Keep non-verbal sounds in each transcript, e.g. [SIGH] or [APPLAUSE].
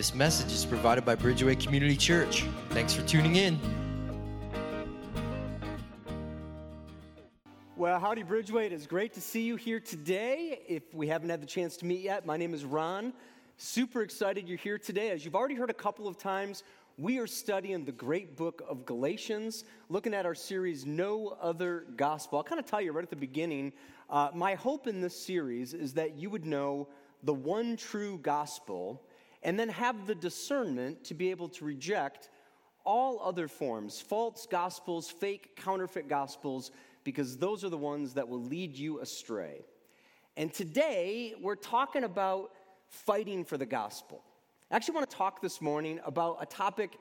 This message is provided by Bridgeway Community Church. Thanks for tuning in. Well, howdy, Bridgeway. It is great to see you here today. If we haven't had the chance to meet yet, my name is Ron. Super excited you're here today. As you've already heard a couple of times, we are studying the great book of Galatians, looking at our series, No Other Gospel. I'll kind of tell you right at the beginning uh, my hope in this series is that you would know the one true gospel and then have the discernment to be able to reject all other forms false gospels, fake, counterfeit gospels because those are the ones that will lead you astray. And today, we're talking about fighting for the gospel. I actually want to talk this morning about a topic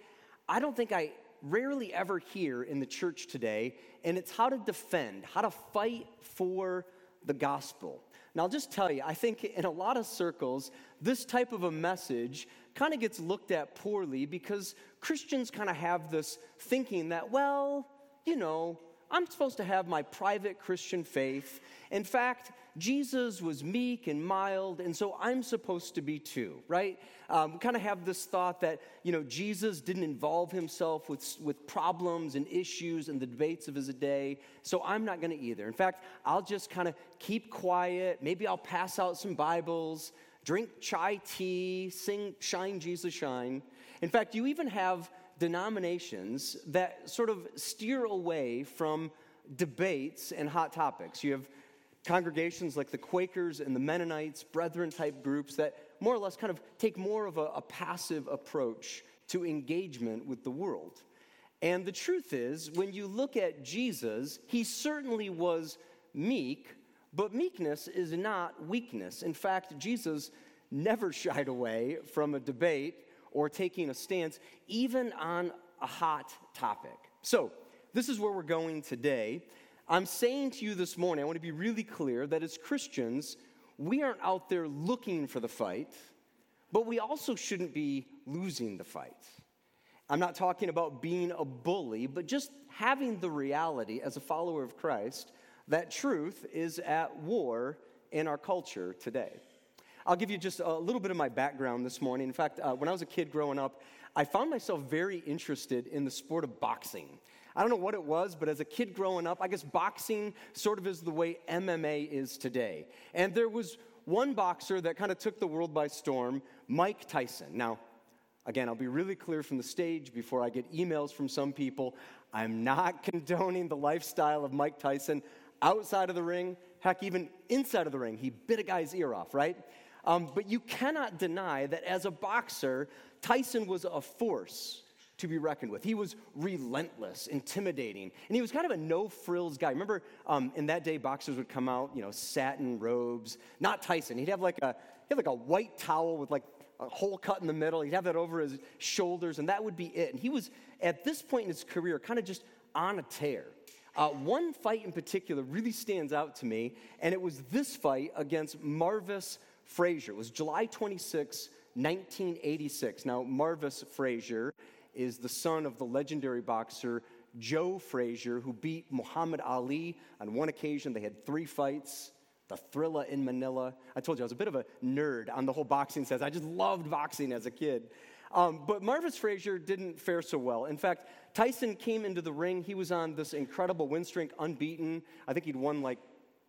I don't think I rarely ever hear in the church today, and it's how to defend, how to fight for the gospel. Now, I'll just tell you, I think in a lot of circles, this type of a message kind of gets looked at poorly because Christians kind of have this thinking that, well, you know, I'm supposed to have my private Christian faith. In fact, Jesus was meek and mild, and so I'm supposed to be too, right? Um, kind of have this thought that, you know, Jesus didn't involve himself with, with problems and issues and the debates of his day, so I'm not going to either. In fact, I'll just kind of keep quiet. Maybe I'll pass out some Bibles, drink chai tea, sing Shine, Jesus, Shine. In fact, you even have denominations that sort of steer away from debates and hot topics. You have congregations like the Quakers and the Mennonites, brethren type groups that more or less kind of take more of a, a passive approach to engagement with the world. And the truth is, when you look at Jesus, he certainly was meek, but meekness is not weakness. In fact, Jesus never [LAUGHS] shied away from a debate or taking a stance, even on a hot topic. So, this is where we're going today. I'm saying to you this morning, I want to be really clear that as Christians, we aren't out there looking for the fight, but we also shouldn't be losing the fight. I'm not talking about being a bully, but just having the reality as a follower of Christ that truth is at war in our culture today. I'll give you just a little bit of my background this morning. In fact, uh, when I was a kid growing up, I found myself very interested in the sport of boxing. I don't know what it was, but as a kid growing up, I guess boxing sort of is the way MMA is today. And there was one boxer that kind of took the world by storm, Mike Tyson. Now, again, I'll be really clear from the stage before I get emails from some people. I'm not [LAUGHS] condoning the lifestyle of Mike Tyson outside of the ring, heck, even inside of the ring. He bit a guy's ear off, right? Um, but you cannot deny that as a boxer, Tyson was a force to be reckoned with. He was relentless, intimidating, and he was kind of a no frills guy. Remember, um, in that day, boxers would come out, you know, satin robes. Not Tyson. He'd have like a he had like a white towel with like a hole cut in the middle. He'd have that over his shoulders, and that would be it. And he was at this point in his career kind of just on a tear. Uh, one fight in particular really stands out to me, and it was this fight against Marvis Frazier. It was July 26, 1986. Now, Marvis Frazier is the son of the legendary boxer Joe Frazier, who beat Muhammad Ali on one occasion. They had three fights. The Thrilla in Manila. I told you I was a bit of a nerd on the whole boxing sense. I just loved boxing as a kid. Um, but Marvis Frazier didn't fare so well. In fact, Tyson came into the ring. He was on this incredible win streak, unbeaten. I think he'd won like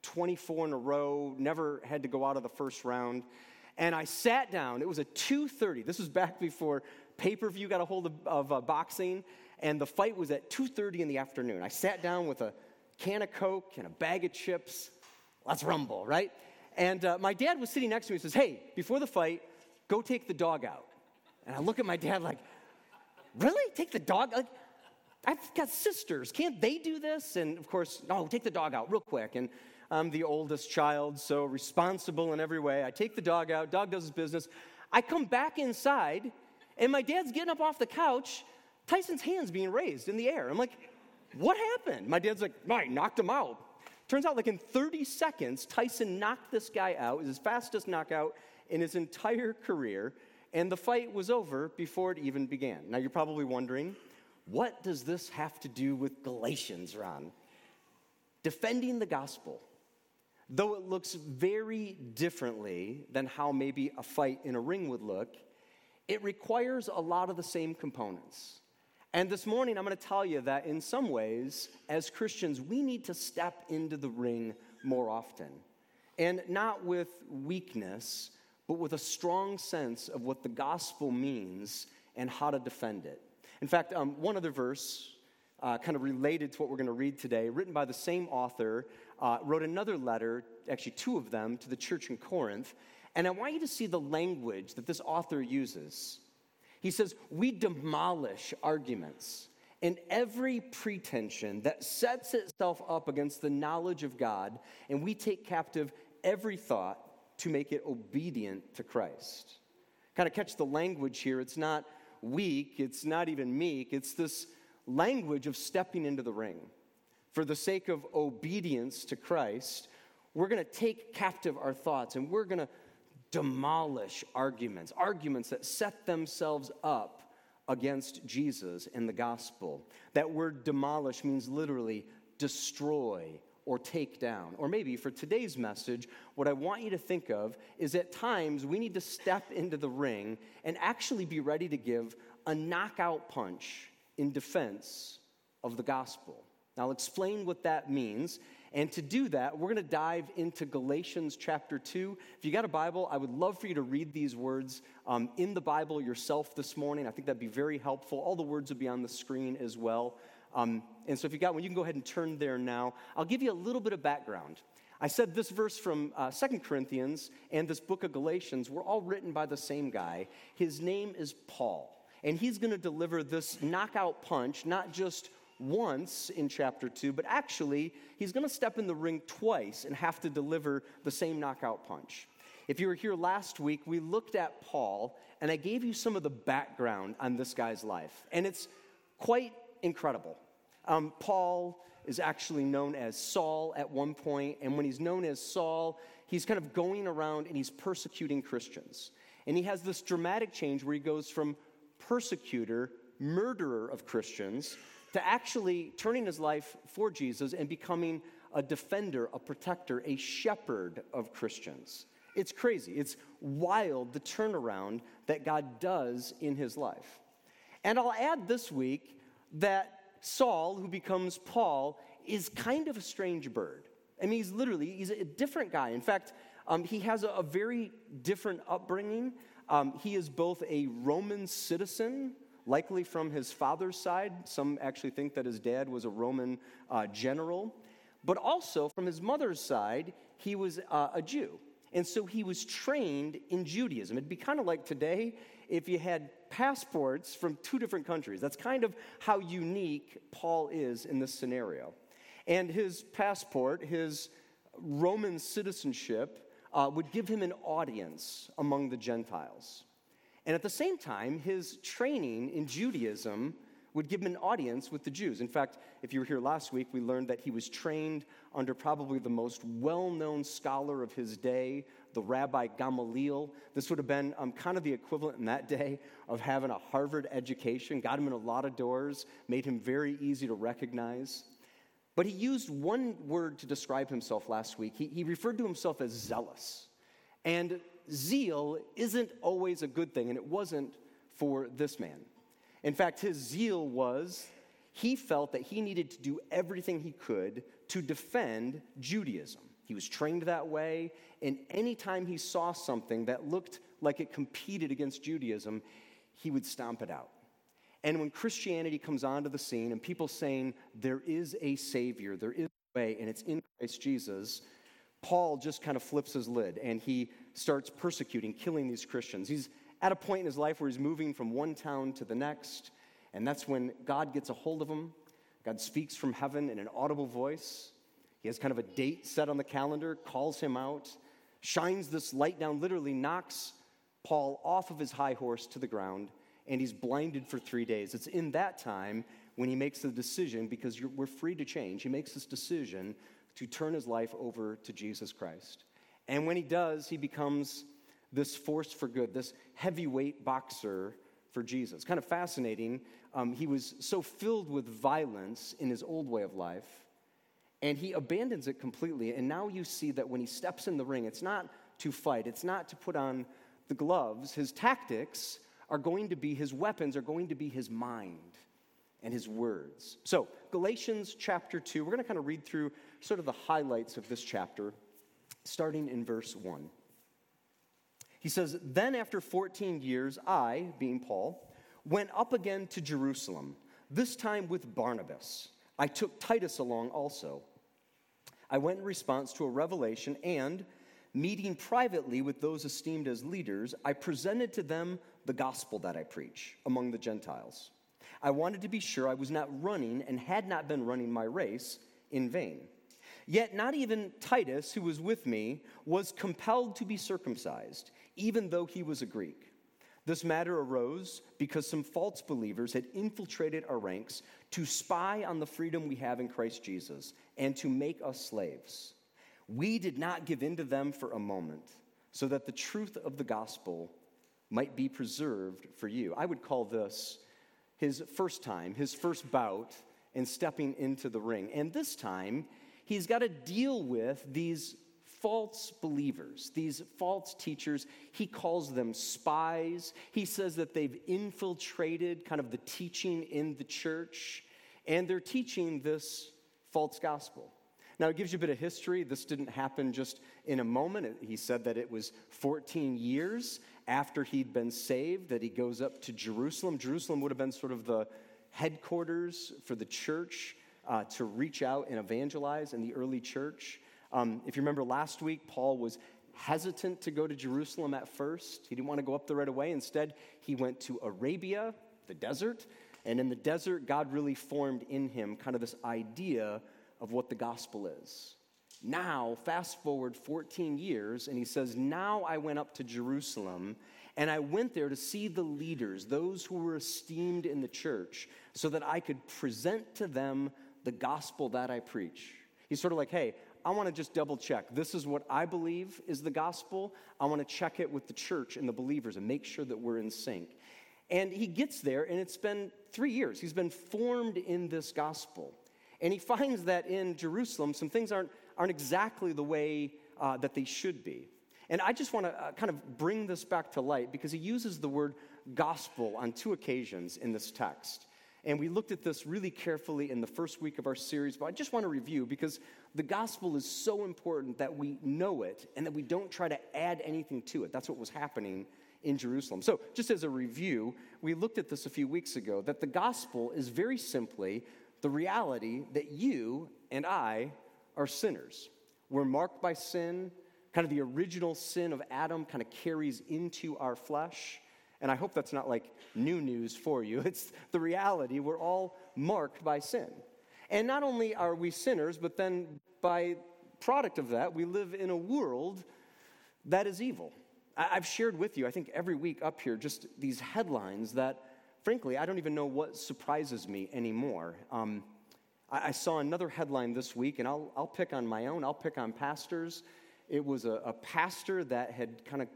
24 in a row, never had to go out of the first round. And I sat down. It was at 2:30. This was back before pay-per-view got a hold of, of uh, boxing, and the fight was at 2:30 in the afternoon. I sat down with a can of Coke and a bag of chips. Let's rumble, right? And uh, my dad was sitting next to me and says, Hey, before the fight, go take the dog out. And I look at my dad like, Really? Take the dog? Like, I've got sisters. Can't they do this? And of course, no, take the dog out real quick. And I'm the oldest child, so responsible in every way. I take the dog out, dog does his business. I come back inside, and my dad's getting up off the couch. Tyson's hands being raised in the air. I'm like, what happened? My dad's like, I knocked him out. Turns out, like in 30 seconds, Tyson knocked this guy out. It was his fastest knockout in his entire career, and the fight was over before it even began. Now, you're probably wondering, what does this have to do with Galatians, Ron? Defending the gospel Though it looks very differently than how maybe a fight in a ring would look, it requires a lot of the same components. And this morning, I'm going to tell you that in some ways, as Christians, we need to step into the ring more often. And not with weakness, but with a strong sense of what the gospel means and how to defend it. In fact, um, one other verse, uh, kind of related to what we're going to read today, written by the same author, uh, wrote another letter, actually two of them, to the church in Corinth. And I want you to see the language that this author uses. He says, We demolish arguments and every pretension that sets itself up against the knowledge of God, and we take captive every thought to make it obedient to Christ. Kind of catch the language here. It's not weak, it's not even meek, it's this language of stepping into the ring. For the sake of obedience to Christ, we're going to take captive our thoughts and we're going to demolish arguments, arguments that set themselves up against Jesus and the gospel. That word demolish means literally destroy or take down. Or maybe for today's message, what I want you to think of is at times we need to step into the ring and actually be ready to give a knockout punch in defense of the gospel. I'll explain what that means and to do that, we're going to dive into Galatians chapter 2. If you got a Bible, I would love for you to read these words um, in the Bible yourself this morning. I think that'd be very helpful. All the words will be on the screen as well. Um, and so if you got one, you can go ahead and turn there now. I'll give you a little bit of background. I said this verse from uh, 2 Corinthians and this book of Galatians were all written by the same guy. His name is Paul. And he's going to deliver this knockout punch, not just once in chapter 2, but actually, he's going to step in the ring twice and have to deliver the same knockout punch. If you were here last week, we looked at Paul, and I gave you some of the background on this guy's life, and it's quite incredible. Um, Paul is actually known as Saul at one point, and when he's known as Saul, he's kind of going around and he's persecuting Christians. And he has this dramatic change where he goes from persecutor, murderer of Christians, to actually turning his life for Jesus and becoming a defender, a protector, a shepherd of Christians. It's crazy. It's wild the turnaround that God does in his life. And I'll add this week that Saul, who becomes Paul, is kind of a strange bird. I mean, he's literally, he's a different guy. In fact, um, he has a, a, very different upbringing. Um, he is both a Roman citizen, likely from his father's side. Some actually think that his dad was a Roman uh, general. But also from his mother's side, he was uh, a Jew. And so he was trained in Judaism. It'd be kind of like today if you had passports from two different countries. That's kind of how unique Paul is in this scenario. And his passport, his Roman citizenship, uh, would give him an audience among the Gentiles. And at the same time, his training in Judaism would give him an audience with the Jews. In fact, if you were here last week, we learned that he was trained under probably the most well known scholar of his day, the Rabbi Gamaliel. This would have been um, kind of the equivalent in that day of having a Harvard education, got him in a lot of doors, made him very easy to recognize. But he used one word to describe himself last week. He, he referred to himself as zealous. And zeal isn't always a good thing, and it wasn't for this man. In fact, his zeal was he felt that he needed to do everything he could to defend Judaism. He was trained that way, and anytime he saw something that looked like it competed against Judaism, he would stomp it out. And when Christianity comes onto the scene and people saying there is a Savior, there is a way, and it's in Christ Jesus, Paul just kind of flips his lid and he starts persecuting, killing these Christians. He's at a point in his life where he's moving from one town to the next, and that's when God gets a hold of him. God speaks from heaven in an audible voice. He has kind of a date set on the calendar, calls him out, shines this light down, literally knocks Paul off of his high horse to the ground, and he's blinded for three days. It's in that time when he makes the decision, because we're free to change, he makes this decision to turn his life over to Jesus Christ. And when he does, he becomes this force for good, this heavyweight boxer for Jesus. Kind of fascinating. Um, he was so filled with violence in his old way of life, and he abandons it completely. And now you see that when he steps in the ring, it's not to fight, it's not to put on the gloves. His tactics are going to be, his weapons are going to be his mind and his words. So, Galatians chapter 2, we're going to kind of read through sort of the highlights of this chapter, starting in verse 1. He says, Then after 14 years, I, being Paul, went up again to Jerusalem, this time with Barnabas. I took Titus along also. I went in response to a revelation and, meeting privately with those esteemed as leaders, I presented to them the gospel that I preach among the Gentiles. I wanted to be sure I was not running and had not been running my race in vain. Yet, not even Titus, who was with me, was compelled to be circumcised, even though he was a Greek. This matter arose because some false believers had infiltrated our ranks to spy on the freedom we have in Christ Jesus and to make us slaves. We did not give in to them for a moment, so that the truth of the gospel might be preserved for you. I would call this his first time, his first bout in stepping into the ring. And this time, he's got to deal with these false believers, these false teachers. He calls them spies. He says that they've infiltrated kind of the teaching in the church, and they're teaching this false gospel. Now, it gives you a bit of history. This didn't happen just in a moment. He said that it was 14 years after he'd been saved that he goes up to Jerusalem. Jerusalem would have been sort of the headquarters for the church uh, to reach out and evangelize in the early church. Um, if you remember last week, Paul was hesitant to go to Jerusalem at first. He didn't want to go up there right away. Instead, he went to Arabia, the desert. And in the desert, God really formed in him kind of this idea of what the gospel is. Now, fast forward 14 years, and he says, Now I went up to Jerusalem, and I went there to see the leaders, those who were esteemed in the church, so that I could present to them the gospel that I preach. He's sort of like, Hey, I want to just double check. This is what I believe is the gospel. I want to check it with the church and the believers and make sure that we're in sync. And he gets there, and it's been three years. He's been formed in this gospel. And he finds that in Jerusalem, some things aren't, aren't exactly the way uh, that they should be. And I just want to uh, kind of bring this back to light because he uses the word gospel on two occasions in this text. And we looked at this really carefully in the first week of our series, but I just want to review because the gospel is so important that we know it and that we don't try to add anything to it. That's what was happening in Jerusalem. So, just as a review, we looked at this a few weeks ago that the gospel is very simply the reality that you and I are sinners. We're marked by sin, kind of the original sin of Adam kind of carries into our flesh. And I hope that's not like new news for you. [LAUGHS] It's the reality. We're all marked by sin. And not only are we sinners, but then by product of that, we live in a world that is evil. I've shared with you, I think every week up here, just these headlines that, frankly, I don't even know what surprises me anymore. Um, I, saw another headline this week, and I'll, I'll pick on my own, I'll pick on pastors. It was a, a pastor that had kind of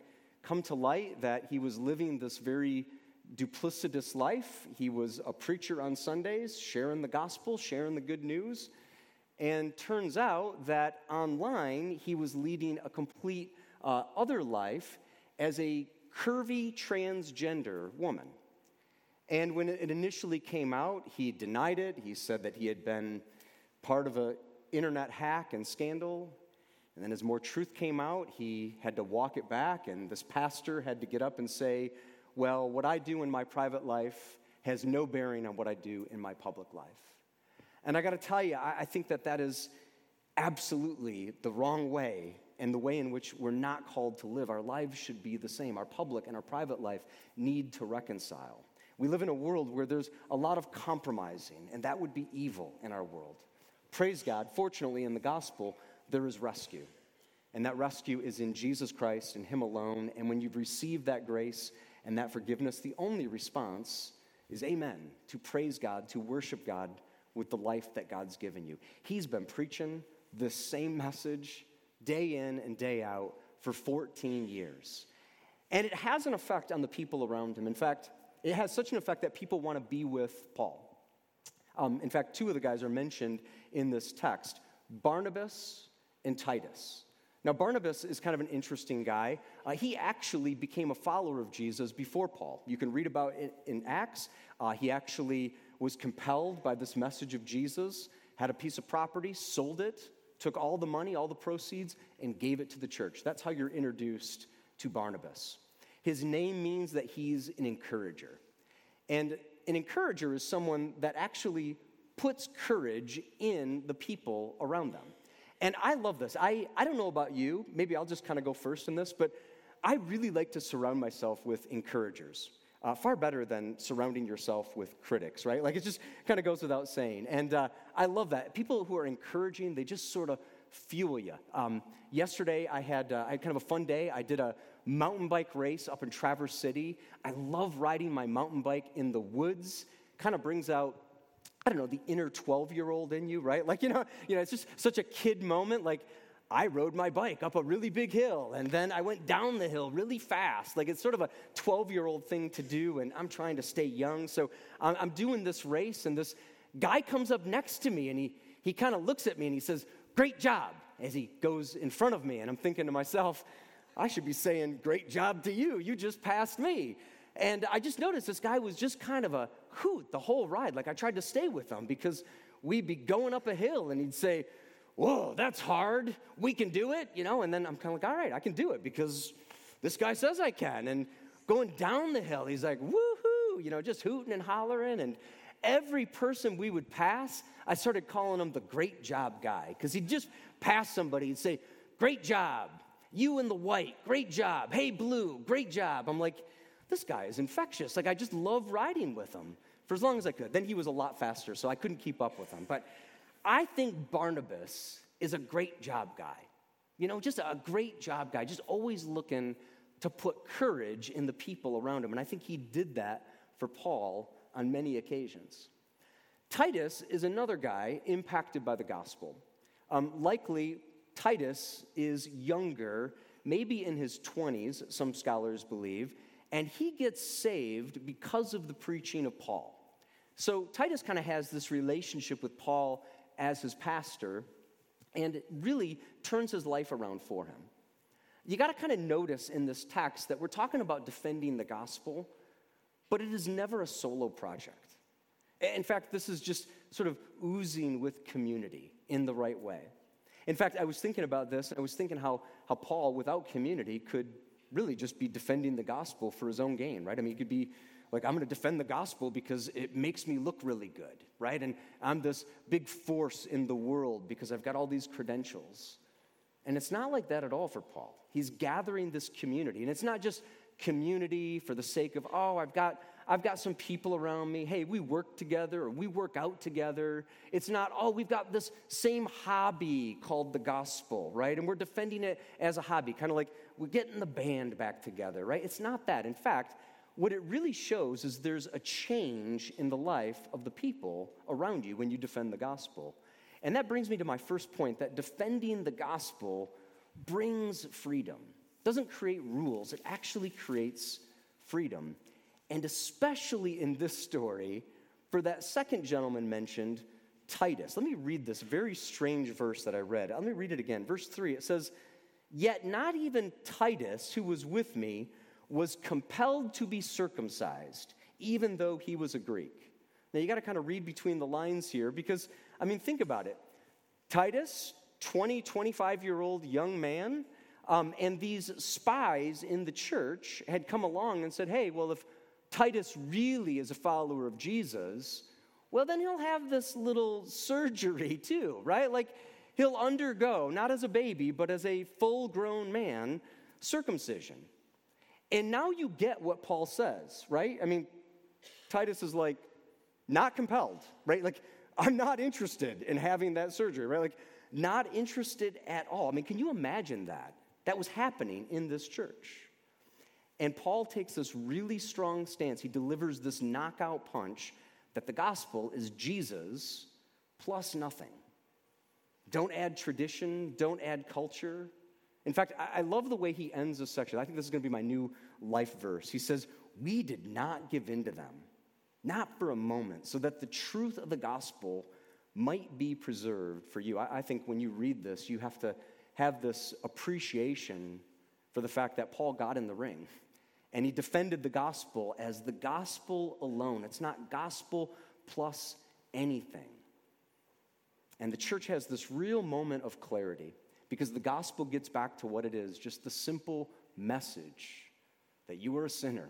come to light that he was living this very duplicitous life. He was a preacher on Sundays, sharing the gospel, sharing the good news. And turns out that online he was leading a complete uh, other life as a curvy transgender woman. And when it initially came out, he denied it. He said that he had been part of an internet hack and scandal. And then, as more truth came out, he had to walk it back, and this pastor had to get up and say, Well, what I do in my private life has no bearing on what I do in my public life. And I got to tell you, I, think that that is absolutely the wrong way and the way in which we're not called to live. Our lives should be the same. Our public and our private life need to reconcile. We live in a world where there's a lot of compromising, and that would be evil in our world. Praise God, fortunately, in the gospel, there is rescue. And that rescue is in Jesus Christ and Him alone. And when you've received that grace and that forgiveness, the only response is amen, to praise God, to worship God with the life that God's given you. He's been preaching the same message day in and day out for 14 years. And it has an effect on the people around him. In fact, it has such an effect that people want to be with Paul. Um, in fact, two of the guys are mentioned in this text Barnabas and Titus. Now, Barnabas is kind of an interesting guy. Uh, he actually became a follower of Jesus before Paul. You can read about it in Acts. Uh, he actually was compelled by this message of Jesus, had a piece of property, sold it, took all the money, all the proceeds, and gave it to the church. That's how you're introduced to Barnabas. His name means that he's an encourager. And an encourager is someone that actually puts courage in the people around them. And I love this. I, I don't know about you, maybe I'll just kind of go first in this, but I really like to surround myself with encouragers. Uh, far better than surrounding yourself with critics, right? Like it just kind of goes without saying. And uh, I love that. People who are encouraging, they just sort of fuel you. Um, yesterday, I had, uh, I had kind of a fun day. I did a mountain bike race up in Traverse City. I love riding my mountain bike in the woods. Kind of brings out I don't know, the inner 12 year old in you, right? Like, you know, you know, it's just such a kid moment. Like, I rode my bike up a really big hill and then I went down the hill really fast. Like, it's sort of a 12 year old thing to do, and I'm trying to stay young. So I'm, I'm doing this race, and this guy comes up next to me and he, he kind of looks at me and he says, Great job, as he goes in front of me. And I'm thinking to myself, I should be saying, Great job to you. You just passed me. And I just noticed this guy was just kind of a hoot the whole ride. Like I tried to stay with him because we'd be going up a hill and he'd say, Whoa, that's hard. We can do it, you know? And then I'm kind of like, All right, I can do it because this guy says I can. And going down the hill, he's like, Woohoo, you know, just hooting and hollering. And every person we would pass, I started calling him the great job guy because he'd just pass somebody and say, Great job. You in the white, great job. Hey, blue, great job. I'm like, this guy is infectious. Like, I just love riding with him for as long as I could. Then he was a lot faster, so I couldn't keep up with him. But I think Barnabas is a great job guy. You know, just a great job guy, just always looking to put courage in the people around him. And I think he did that for Paul on many occasions. Titus is another guy impacted by the gospel. Um, likely, Titus is younger, maybe in his 20s, some scholars believe, and he gets saved because of the preaching of Paul. So Titus kind of has this relationship with Paul as his pastor, and it really turns his life around for him. You got to kind of notice in this text that we're talking about defending the gospel, but it is never a solo project. In fact, this is just sort of oozing with community in the right way. In fact, I was thinking about this, I was thinking how, how Paul, without community, could really just be defending the gospel for his own gain, right? I mean, he could be like, I'm going to defend the gospel because it makes me look really good, right? And I'm this big force in the world because I've got all these credentials. And it's not like that at all for Paul. He's gathering this community. And it's not just community for the sake of, oh, I've got I've got some people around me. Hey, we work together or we work out together. It's not, oh, we've got this same hobby called the gospel, right? And we're defending it as a hobby, kind of like we're getting the band back together, right? It's not that. In fact, what it really shows is there's a change in the life of the people around you when you defend the gospel. And that brings me to my first point that defending the gospel brings freedom. It doesn't create rules, it actually creates freedom and especially in this story, for that second gentleman mentioned, Titus. Let me read this very strange verse that I read. Let me read it again. Verse 3 it says, Yet not even Titus, who was with me, was compelled to be circumcised, even though he was a Greek. Now you got to kind of read between the lines here because, I mean, think about it. Titus, 20, 25 year old young man, um, and these spies in the church had come along and said, Hey, well, if Titus really is a follower of Jesus, well, then he'll have this little surgery [LAUGHS] too, right? Like he'll undergo, not as a baby, but as a full grown man, circumcision. And now you get what Paul says, right? I mean, Titus is like, not compelled, right? Like, I'm not interested in having that surgery, right? Like, not interested at all. I mean, can you imagine that? That was happening in this church. And Paul takes this really strong stance. He delivers this knockout punch that the gospel is Jesus plus nothing. Don't add tradition, don't add culture. In fact, I love the way he ends this section. I think this is going to be my new life verse. He says, We did not give in to them, not for a moment, so that the truth of the gospel might be preserved for you. I think when you read this, you have to have this appreciation for the fact that Paul got in the ring and he defended the gospel as the gospel alone. It's not gospel plus anything. And the church has this real moment of clarity because the gospel gets back to what it is just the simple message that you are a sinner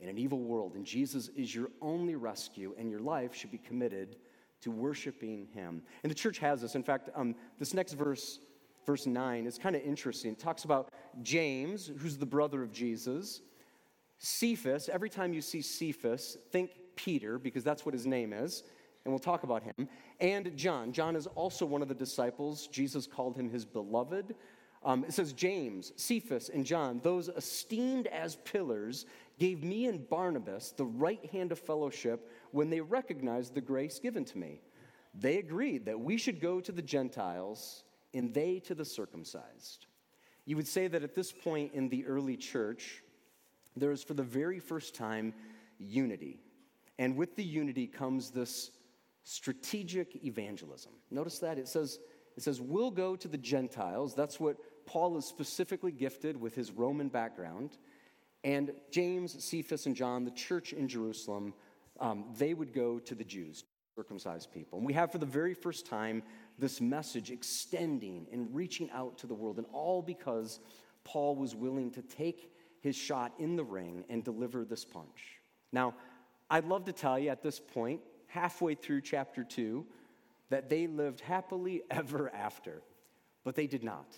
in an evil world and Jesus is your only rescue and your life should be committed to worshiping him. And the church has this. In fact, um, this next verse, verse 9, is kind of interesting. It talks about James, who's the brother of Jesus, Cephas. Every time you see Cephas, think Peter because that's what his name is and we'll talk about him. And John. John is also one of the disciples. Jesus called him his beloved. Um, it says, James, Cephas, and John, those esteemed as pillars, gave me and Barnabas the right hand of fellowship when they recognized the grace given to me. They agreed that we should go to the Gentiles and they to the circumcised. You would say that at this point in the early church, there is for the very first time unity. And with the unity comes this strategic evangelism. Notice that it says, it says, we'll go to the Gentiles. That's what Paul is specifically gifted with his Roman background. And James, Cephas, and John, the church in Jerusalem, um, they would go to the Jews, circumcised people. And we have for the very first time this message extending and reaching out to the world, and all because Paul was willing to take his shot in the ring and deliver this punch. Now, I'd love to tell you at this point halfway through chapter 2 that they lived happily [LAUGHS] ever after, but they did not.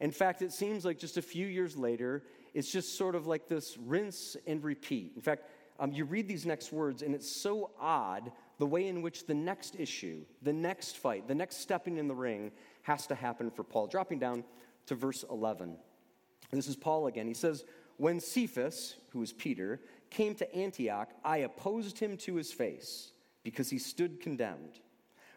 In fact, it seems like just a few years later, it's just sort of like this rinse and repeat. In fact, um, you read these next words, and it's so odd the way in which the next issue, the next fight, the next stepping in the ring has to happen for Paul. Dropping down to verse 11. This is Paul again. He says, When Cephas, who is Peter, came to Antioch, I opposed him to his face because he stood condemned.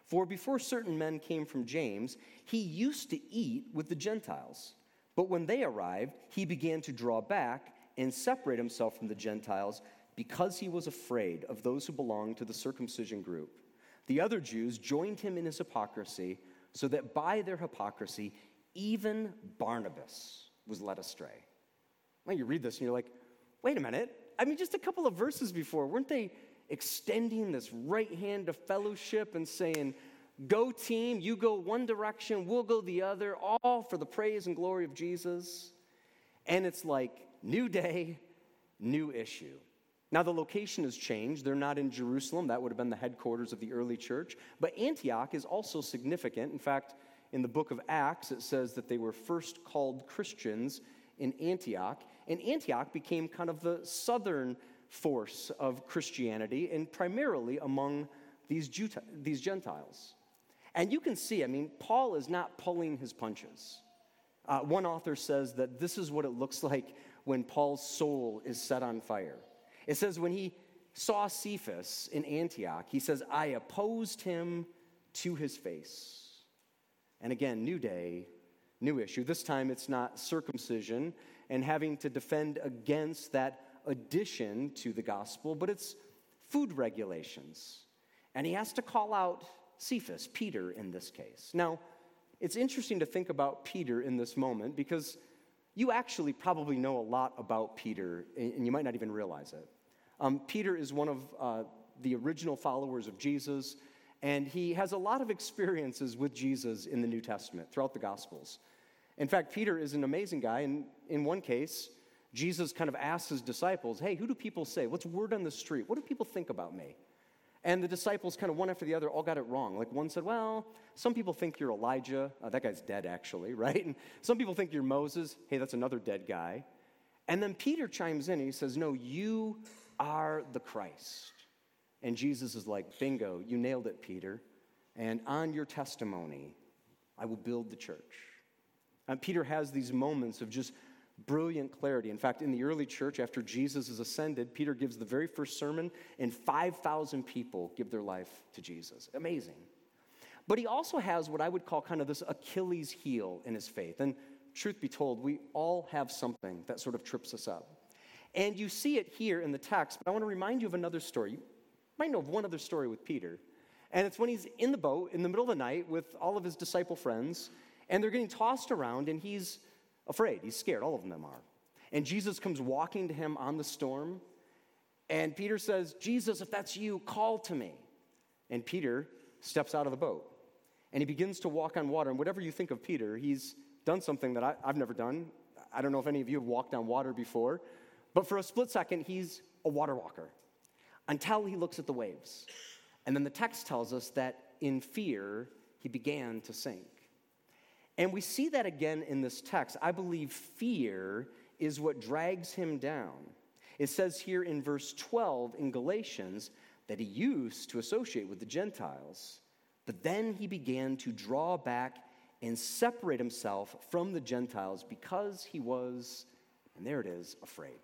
For before certain men came from James, he used to eat with the Gentiles. But when they arrived, he began to draw back and separate himself from the Gentiles because he was afraid of those who belonged to the circumcision group. The other Jews joined him in his hypocrisy, so that by their hypocrisy, even Barnabas was led astray. Well, you read this and you're like, wait a minute. I mean, just a couple of verses before, weren't they extending this right hand of fellowship and saying, Go, team, you go one direction, we'll go the other, all for the praise and glory of Jesus. And it's like, new day, new issue. Now, the location has changed. They're not in Jerusalem. That would have been the headquarters of the early church. But Antioch is also significant. In fact, in the book of Acts, it says that they were first called Christians in Antioch. And Antioch became kind of the southern force of Christianity, and primarily among these, these Gentiles. And you can see, I mean, Paul is not pulling his punches. Uh, one author says that this is what it looks like when Paul's soul is set on fire. It says, when he saw Cephas in Antioch, he says, I opposed him to his face. And again, new day, new issue. This time it's not circumcision and having to defend against that addition to the gospel, but it's food regulations. And he has to call out Cephas, Peter in this case. Now, it's interesting to think about Peter in this moment because you actually probably know a lot about Peter, and you might not even realize it. Um, Peter is one of uh, the original followers of Jesus, and he has a lot of experiences with Jesus in the New Testament throughout the Gospels. In fact, Peter is an amazing guy, and in one case, Jesus kind of asks his disciples, Hey, who do people say? What's word on the street? What do people think about me? And the disciples, kind of one after the other, all got it wrong. Like one said, Well, some people think you're Elijah. Uh, that guy's dead, actually, [LAUGHS] right? And some people think you're Moses. Hey, that's another dead guy. And then Peter chimes in and he says, No, you are the Christ. And Jesus is like, Bingo, you nailed it, Peter. And on your testimony, I will build the church. And Peter has these moments of just brilliant clarity. In fact, in the early church, after Jesus is ascended, Peter gives the very first sermon, and 5,000 people give their life to Jesus. Amazing. But he also has what I would call kind of this Achilles heel in his faith. And truth be told, we all have something that sort of trips us up. And you see it here in the text, but I want to remind you of another story. You might know of one other story with Peter. And it's when he's in the boat in the middle of the night with all of his disciple friends, And they're getting tossed around, and he's afraid. He's scared. All of them are. And Jesus comes walking to him on the storm. And Peter says, Jesus, if that's you, call to me. And Peter steps out of the boat and he begins to walk on water. And whatever you think of Peter, he's done something that I, have never done. I don't know if any of you have walked on water before, but for a split second, he's a water walker until he looks at the waves. And then the text tells us that in fear, he began to sink. And we see that again in this text. I believe fear is what drags him down. It says here in verse 12 in Galatians that he used to associate with the Gentiles, but then he began to draw back and separate himself from the Gentiles because he was, and there it is, afraid.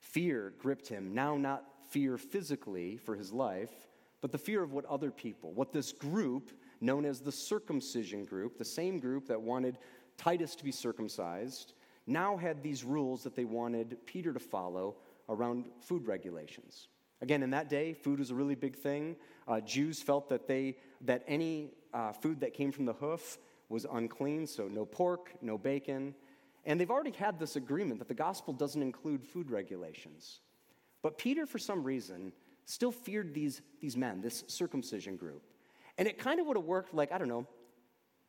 Fear gripped him, now not fear physically for his life, but the fear of what other people, what this group known as the circumcision group, the same group that wanted Titus to be circumcised, now had these rules that they wanted Peter to follow around food regulations. Again, in that day, food was a really big thing. Uh, Jews felt that, they, that any uh, food that came from the hoof was unclean, so no pork, no bacon. And they've already had this agreement that the gospel doesn't include food regulations. But Peter, for some reason, still feared these, these men, this circumcision group. And it kind of would have worked like, I don't know,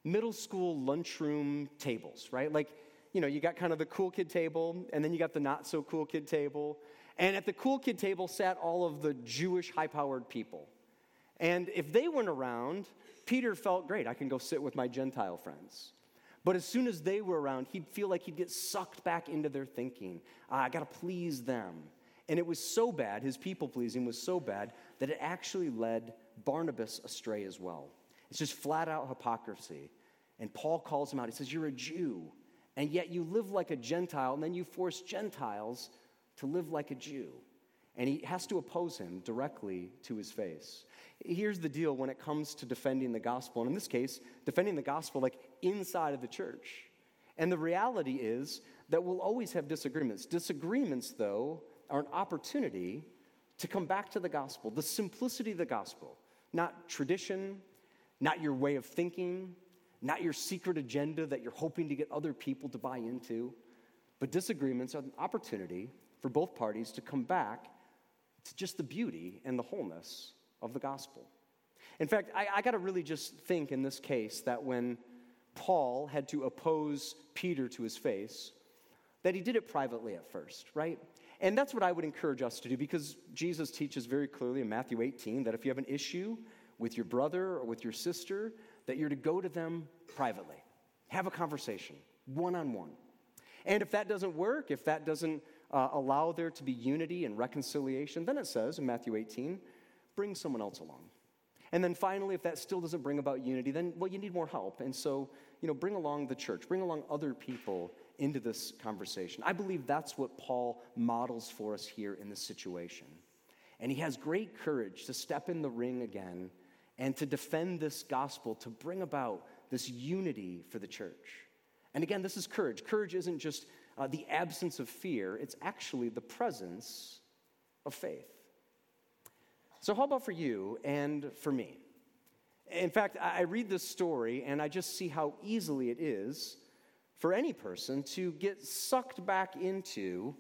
middle school lunchroom tables, right? Like, you know, you got kind of the cool kid table, and then you got the not so cool kid table. And at the cool kid table sat all of the Jewish high powered people. And if they weren't around, Peter felt great. I can go sit with my Gentile friends. But as soon as they were around, he'd feel like he'd get sucked back into their thinking. Ah, I got to please them. And it was so bad, his people pleasing was so bad, that it actually led Barnabas astray as well. It's just flat out hypocrisy. And Paul calls him out. He says, You're a Jew, and yet you live like a Gentile, and then you force Gentiles to live like a Jew. And he has to oppose him directly to his face. Here's the deal when it comes to defending the gospel, and in this case, defending the gospel like inside of the church. And the reality is that we'll always have disagreements. Disagreements, though, are an opportunity to come back to the gospel, the simplicity of the gospel, not tradition, not your way of thinking, not your secret agenda that you're hoping to get other people to buy into, but disagreements are an opportunity for both parties to come back to just the beauty and the wholeness of the gospel. In fact, I, I got to really just think in this case that when Paul had to oppose Peter to his face, that he did it privately at first, right? And that's what I would encourage us to do because Jesus teaches very clearly in Matthew 18 that if you have an issue with your brother or with your sister, that you're to go to them privately. Have a conversation, one on one. And if that doesn't work, if that doesn't uh, allow there to be unity and reconciliation, then it says in Matthew 18, bring someone else along. And then finally, if that still doesn't bring about unity, then, well, you need more help. And so, you know, bring along the church, bring along other people into this conversation. I believe that's what Paul models for us here in this situation. And he has great courage to step in the ring again and to defend this gospel, to bring about this unity for the church. And again, this is courage. Courage isn't just uh, the absence of fear, it's actually the presence of faith. So, how about for you and for me? In fact, I read this story and I just see how easily it is for any person to get sucked back into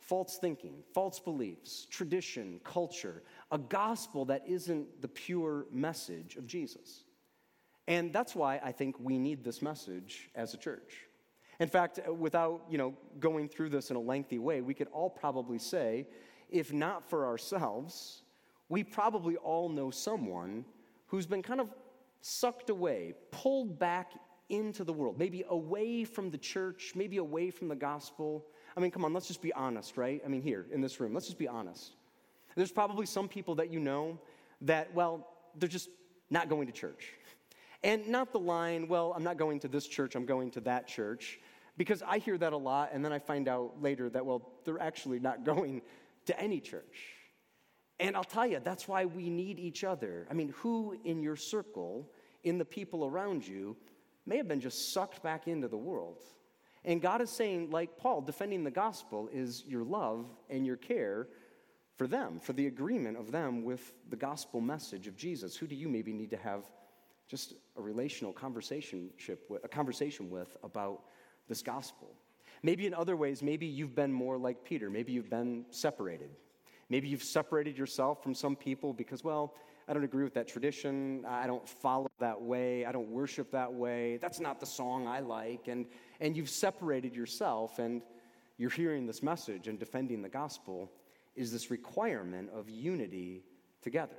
false thinking, false beliefs, tradition, culture, a gospel that isn't the pure message of Jesus. And that's why I think we need this message as a church. In fact, uh, without, you know, going through this in a lengthy way, we could all probably say, if not for ourselves, we probably all know someone who's been kind of sucked away, pulled back into the world, maybe away from the church, maybe away from the gospel. I mean, come on, let's just be honest, right? I mean, here in this room, let's just be honest. There's probably some people that you know that, well, they're just not going to church. And not the line, well, I'm not going to this church, I'm going to that church. Because I hear that a lot, and then I find out later that, well, they're actually not [LAUGHS] going to any church. And I'll tell you, that's why we need each other. I mean, who in your circle, in the people around you, may have been just sucked back into the world. And God is saying, like Paul, defending the gospel is your love and your care for them, for the agreement of them with the gospel message of Jesus. Who do you maybe need to have just a relational conversation a conversation with about this gospel. Maybe in other ways, maybe you've been more like Peter. Maybe you've been separated. Maybe you've separated yourself from some people because, well, I don't agree with that tradition. I don't follow that way. I don't worship that way. That's not the song I like. And, and you've separated yourself, and you're hearing this message and defending the gospel is this requirement of unity together.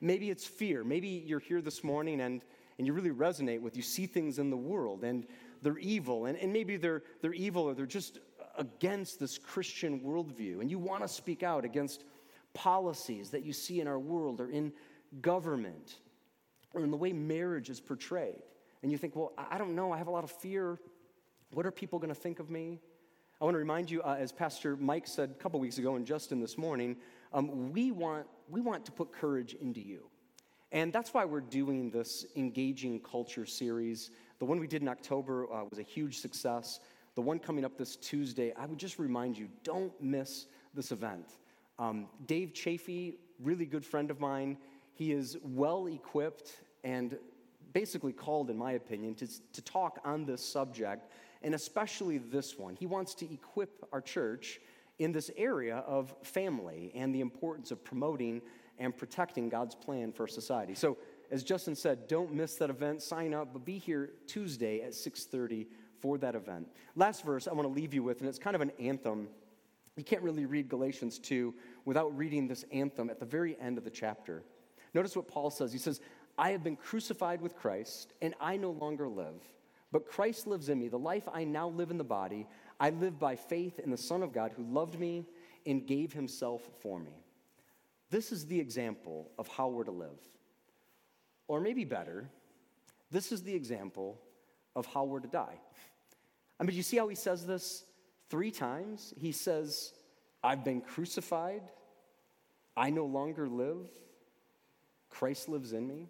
Maybe it's fear. Maybe you're here this morning and, and you really resonate with you see things in the world and they're evil, and, and maybe they're, they're evil or they're just against this Christian worldview, and you want to speak out against policies that you see in our world or in government or in the way marriage is portrayed. And you think, well, I don't know, I have a lot of fear. What are people going to think of me? I want to remind you, uh, as Pastor Mike said a couple weeks ago and Justin this morning, um, we, want, we want to put courage into you. And that's why we're doing this engaging culture series. The one we did in October uh, was a huge success. The one coming up this Tuesday, I would just remind you don't miss this event. Um, Dave Chaffee, really good friend of mine, he is well equipped and basically called, in my opinion, to, to talk on this subject, and especially this one. He wants to equip our church in this area of family and the importance of promoting and protecting God's plan for society. So, as Justin said, don't miss that event. Sign up, but be here Tuesday at 6:30 for that event. Last verse I want to leave you with, and it's kind of an anthem. You can't really read Galatians 2 without reading this anthem at the very end of the chapter. Notice what Paul says. He says, I have been crucified with Christ, and I no longer live, but Christ lives in me. The life I now live in the body, I live by faith in the Son of God who loved me and gave himself for me. This is the example of how we're to live. Or maybe better, this is the example of how we're to die. I mean, you see how he says this three times? He says, I've been crucified, I no longer live, Christ lives in me.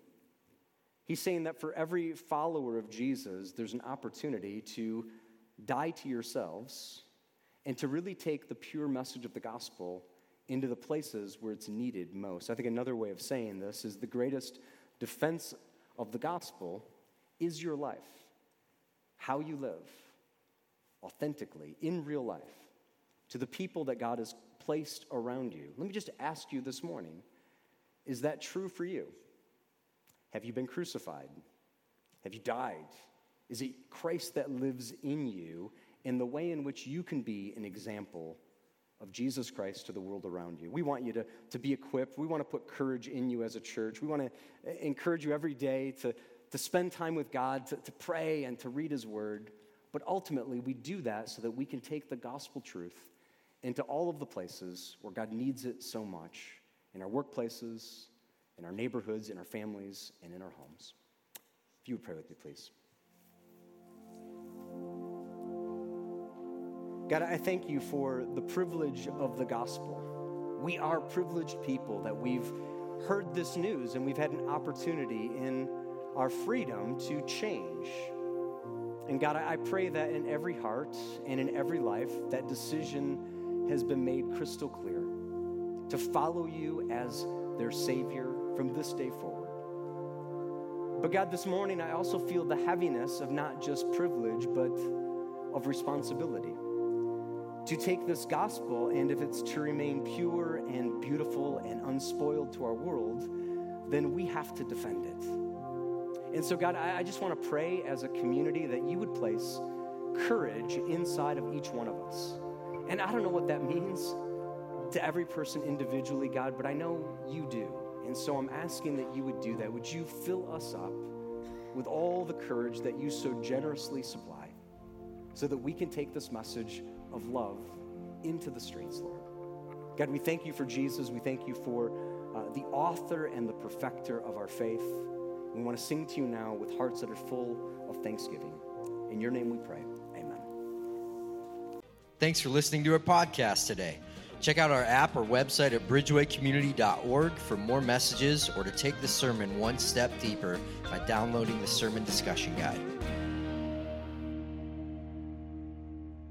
He's saying that for every follower of Jesus, there's an opportunity to die to yourselves and to really take the pure message of the gospel into the places where it's needed most. I think another way of saying this is the greatest defense of the gospel is your life, how you live authentically in real life to the people that God has placed around you. Let me just ask you this morning is that true for you? Have you been crucified? Have you died? Is it Christ that lives in you and the way in which you can be an example of Jesus Christ to the world around you? We want you to, to be equipped. We want to put courage in you as a church. We want to encourage you every day to, to spend time with God, to, to pray, and to read His Word. But ultimately, we do that so that we can take the gospel truth into all of the places where God needs it so much in our workplaces, in our neighborhoods, in our families, and in our homes. If you would pray with me, please. God, I thank you for the privilege of the gospel. We are privileged people that we've heard this news and we've had an opportunity in our freedom to change. And God, I pray that in every heart and in every life, that decision has been made crystal clear to follow you as their Savior from this day forward. But God, this morning I also feel the heaviness of not just privilege, but of responsibility. To take this gospel, and if it's to remain pure and beautiful and unspoiled to our world, then we have to defend it. And so, God, I, just want to pray as a community that you would place courage inside of each one of us. And I don't know what that means to every person individually, God, but I know you do. And so I'm asking that you would do that. Would you fill us up with all the courage that you so generously supply so that we can take this message of love into the streets, Lord? God, we thank you for Jesus. We thank you for uh, the author and the perfecter of our faith. We want to sing to you now with hearts that are full of thanksgiving. In your name we pray. Amen. Thanks for listening to our podcast today. Check out our app or website at bridgewaycommunity.org for more messages or to take the sermon one step deeper by downloading the sermon discussion guide.